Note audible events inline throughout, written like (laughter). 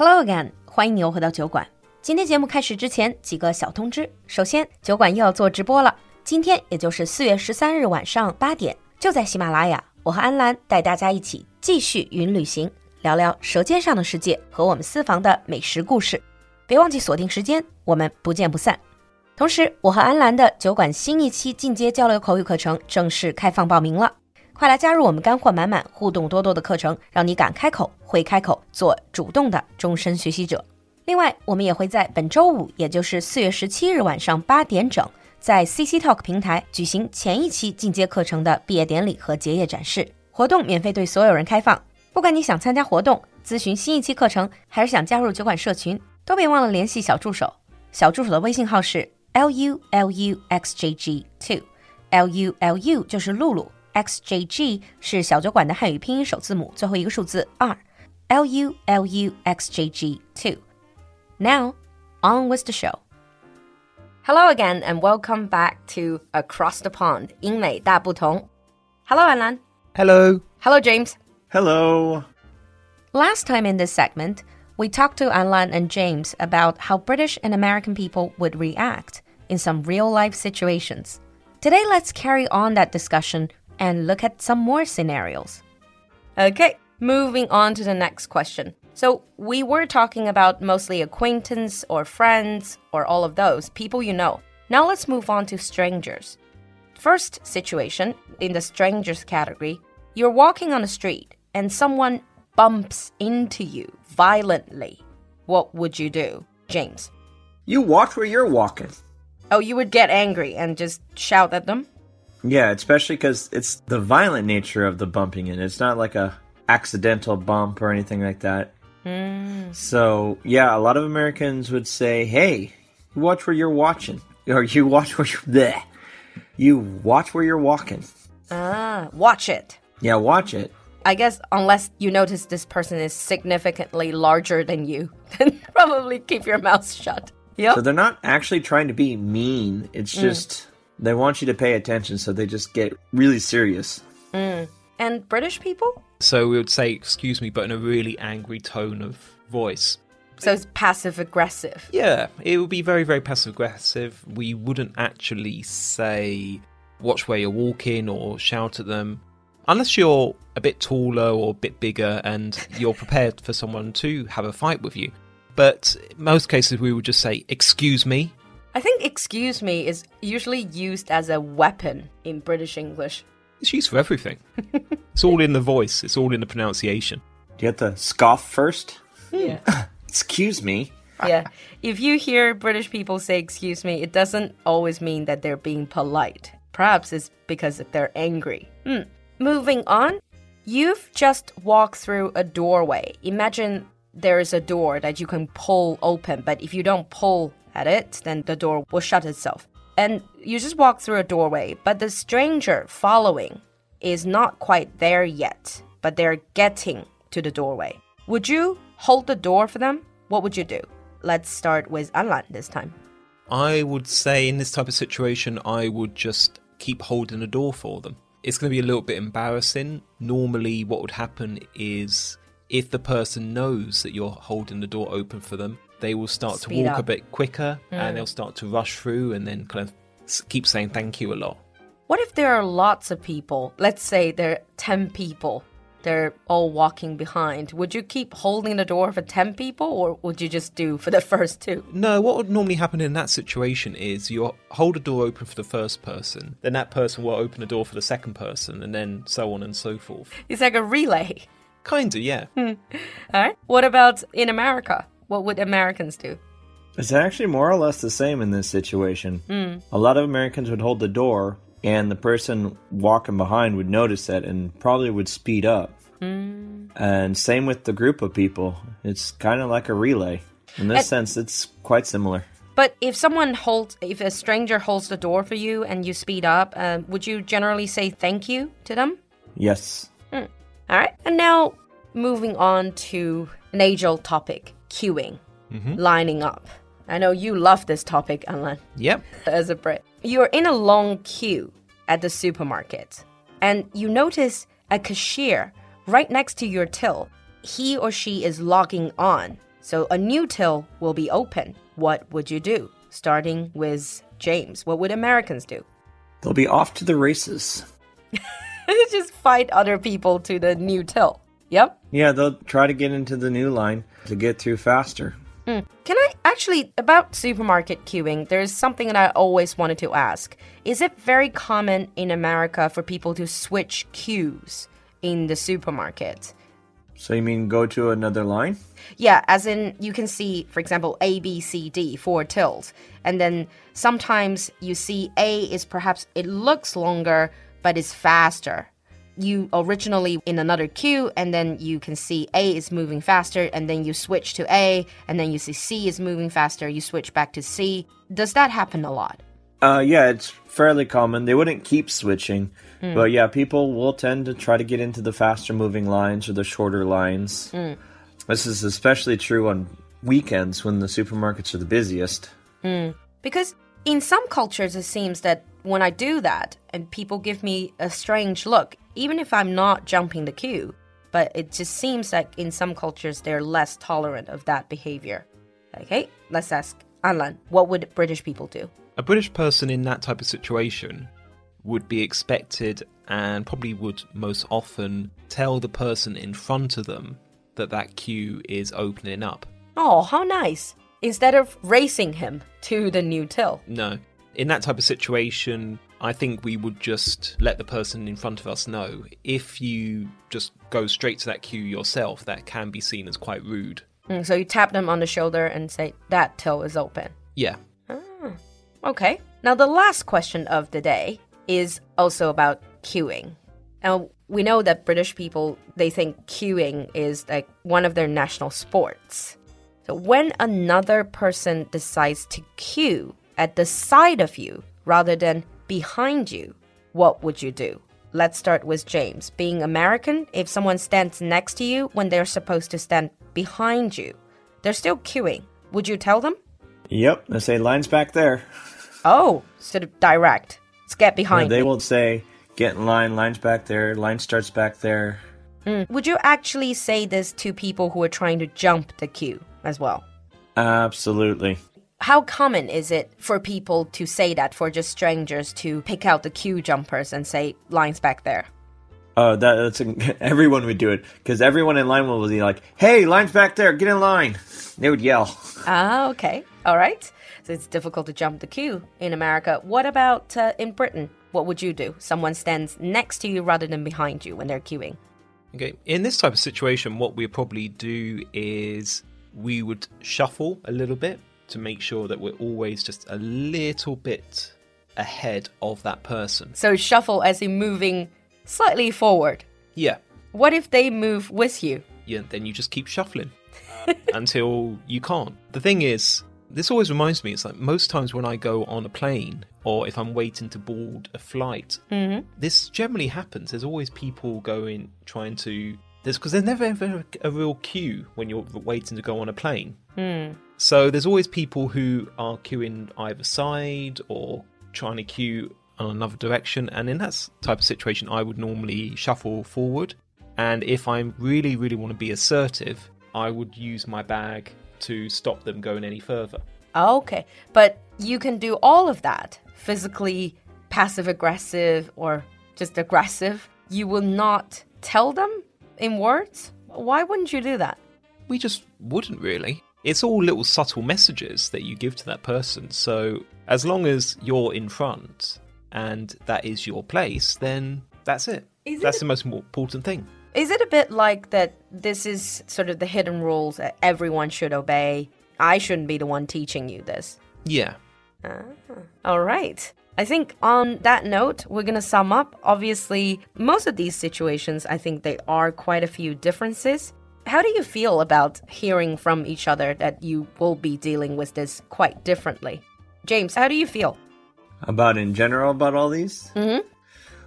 Hello again，欢迎你又回到酒馆。今天节目开始之前，几个小通知。首先，酒馆又要做直播了。今天也就是四月十三日晚上八点，就在喜马拉雅，我和安兰带大家一起继续云旅行，聊聊舌尖上的世界和我们私房的美食故事。别忘记锁定时间，我们不见不散。同时，我和安兰的酒馆新一期进阶交流口语课程正式开放报名了。快来加入我们干货满满、互动多多的课程，让你敢开口、会开口，做主动的终身学习者。另外，我们也会在本周五，也就是四月十七日晚上八点整，在 CC Talk 平台举行前一期进阶课程的毕业典礼和结业展示活动，免费对所有人开放。不管你想参加活动、咨询新一期课程，还是想加入酒馆社群，都别忘了联系小助手。小助手的微信号是 l u l u x j g two，l u l u 就是露露。xjg 是小酒馆的汉语拼音首字母，最后一个数字二，l u l u x j g two。Now on with the show. Hello again and welcome back to Across the Pond 英美大不同. Hello, Anlan. Hello. Hello, James. Hello. Last time in this segment, we talked to Anlan and James about how British and American people would react in some real life situations. Today, let's carry on that discussion and look at some more scenarios. Okay, moving on to the next question. So, we were talking about mostly acquaintance or friends or all of those, people you know. Now, let's move on to strangers. First situation in the strangers category you're walking on the street and someone bumps into you violently. What would you do, James? You watch where you're walking. Oh, you would get angry and just shout at them? Yeah, especially because it's the violent nature of the bumping in. It's not like a accidental bump or anything like that. So yeah, a lot of Americans would say, "Hey, you watch where you're watching, (laughs) or you watch where you're bleh. You watch where you're walking. Ah, watch it. Yeah, watch it. I guess unless you notice this person is significantly larger than you, (laughs) then probably keep your mouth shut. Yep. So they're not actually trying to be mean. It's just they want you to pay attention, so they just get really serious. Mm. and British people? So we would say, excuse me, but in a really angry tone of voice. So it's passive aggressive. Yeah, it would be very, very passive aggressive. We wouldn't actually say, watch where you're walking or shout at them. Unless you're a bit taller or a bit bigger and you're prepared for someone to have a fight with you. But in most cases, we would just say, excuse me. I think excuse me is usually used as a weapon in British English. It's used for everything. (laughs) it's all in the voice, it's all in the pronunciation. Do you have to scoff first? Yeah. (laughs) Excuse me. yeah. If you hear British people say excuse me, it doesn't always mean that they're being polite. Perhaps it's because they're angry. Hmm. Moving on, you've just walked through a doorway. Imagine there is a door that you can pull open, but if you don't pull at it, then the door will shut itself. And you just walk through a doorway, but the stranger following is not quite there yet, but they're getting to the doorway. Would you hold the door for them? What would you do? Let's start with Anlan this time. I would say in this type of situation, I would just keep holding the door for them. It's going to be a little bit embarrassing. Normally, what would happen is if the person knows that you're holding the door open for them, they will start Speed to walk up. a bit quicker and mm. they'll start to rush through and then kind of keep saying thank you a lot. What if there are lots of people? Let's say there are 10 people. They're all walking behind. Would you keep holding the door for 10 people or would you just do for the (laughs) first two? No, what would normally happen in that situation is you hold a door open for the first person, then that person will open the door for the second person, and then so on and so forth. It's like a relay. Kinda, yeah. (laughs) All right. What about in America? What would Americans do? It's actually more or less the same in this situation. Hmm. A lot of Americans would hold the door, and the person walking behind would notice that and probably would speed up. Hmm. And same with the group of people. It's kind of like a relay. In this And- sense, it's quite similar. But if someone holds, if a stranger holds the door for you and you speed up, uh, would you generally say thank you to them? Yes. Hmm. All right. And now moving on to an age old topic queuing, mm-hmm. lining up. I know you love this topic, Anlan, Yep. (laughs) as a Brit. You're in a long queue at the supermarket and you notice a cashier right next to your till. He or she is logging on So a new till will be open. What would you do? Starting with James, what would Americans do? They'll be off to the races. (laughs) Just fight other people to the new till. Yep. Yeah, they'll try to get into the new line to get through faster. Mm. Can I actually, about supermarket queuing, there's something that I always wanted to ask. Is it very common in America for people to switch queues in the supermarket? So you mean go to another line? Yeah, as in you can see, for example, A, B, C, D, four tills. And then sometimes you see A is perhaps, it looks longer, but it's faster. You originally in another queue, and then you can see A is moving faster, and then you switch to A, and then you see C is moving faster, you switch back to C. Does that happen a lot? Uh, yeah, it's fairly common. They wouldn't keep switching, mm. but yeah, people will tend to try to get into the faster moving lines or the shorter lines. Mm. This is especially true on weekends when the supermarkets are the busiest. Mm. Because in some cultures, it seems that when I do that and people give me a strange look, even if I'm not jumping the queue, but it just seems like in some cultures they're less tolerant of that behavior. Okay, let's ask Anlan, what would British people do? A British person in that type of situation would be expected and probably would most often tell the person in front of them that that queue is opening up. Oh, how nice. Instead of racing him to the new till. No. In that type of situation, I think we would just let the person in front of us know. If you just go straight to that queue yourself, that can be seen as quite rude. Mm, so you tap them on the shoulder and say, that till is open. Yeah. Okay. Now, the last question of the day is also about queuing. Now, we know that British people, they think queuing is like one of their national sports. So when another person decides to queue at the side of you rather than behind you, what would you do? Let's start with James. Being American, if someone stands next to you when they're supposed to stand behind you, they're still queuing. Would you tell them? Yep, they say lines back there. Oh, sort of direct. Let's get behind. No, they me. will say, "Get in line. Lines back there. Line starts back there." Mm. Would you actually say this to people who are trying to jump the queue as well? Absolutely. How common is it for people to say that for just strangers to pick out the queue jumpers and say lines back there? Oh, that, that's a, (laughs) everyone would do it because everyone in line will be like, "Hey, lines back there, get in line." They would yell. Ah, okay, all right. So it's difficult to jump the queue in America. What about uh, in Britain? What would you do? Someone stands next to you rather than behind you when they're queuing. Okay, in this type of situation, what we probably do is we would shuffle a little bit to make sure that we're always just a little bit ahead of that person. So shuffle as in moving slightly forward. Yeah. What if they move with you? Yeah, then you just keep shuffling (laughs) until you can't. The thing is, this always reminds me, it's like most times when I go on a plane or if I'm waiting to board a flight, mm-hmm. this generally happens. There's always people going, trying to. There's because there's never ever a real queue when you're waiting to go on a plane. Mm. So there's always people who are queuing either side or trying to queue on another direction. And in that type of situation, I would normally shuffle forward. And if I really, really want to be assertive, I would use my bag to stop them going any further. Okay, but you can do all of that physically, passive aggressive, or just aggressive. You will not tell them in words? Why wouldn't you do that? We just wouldn't really. It's all little subtle messages that you give to that person. So as long as you're in front and that is your place, then that's it. Is that's it the most important thing. Is it a bit like that this is sort of the hidden rules that everyone should obey? I shouldn't be the one teaching you this. Yeah. Ah, all right. I think on that note, we're going to sum up. Obviously, most of these situations, I think they are quite a few differences. How do you feel about hearing from each other that you will be dealing with this quite differently? James, how do you feel? About in general about all these? Mm -hmm.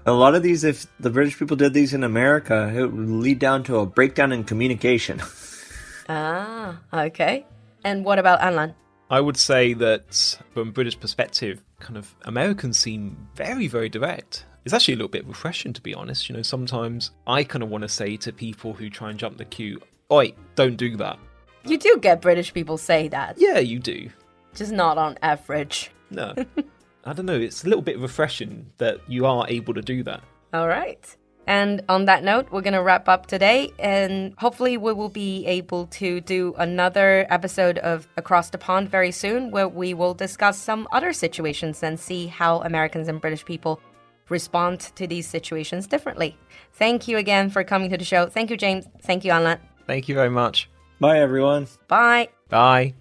A lot of these, if the British people did these in America, it would lead down to a breakdown in communication. (laughs) ah, okay. And what about Anlan? I would say that from British perspective, kind of Americans seem very, very direct. It's actually a little bit refreshing, to be honest. You know, sometimes I kind of want to say to people who try and jump the queue, Oi, don't do that. You do get British people say that. Yeah, you do. Just not on average. No. (laughs) I don't know. It's a little bit refreshing that you are able to do that. All right. And on that note, we're going to wrap up today. And hopefully, we will be able to do another episode of Across the Pond very soon, where we will discuss some other situations and see how Americans and British people respond to these situations differently. Thank you again for coming to the show. Thank you, James. Thank you, Anlan. Thank you very much. Bye, everyone. Bye. Bye.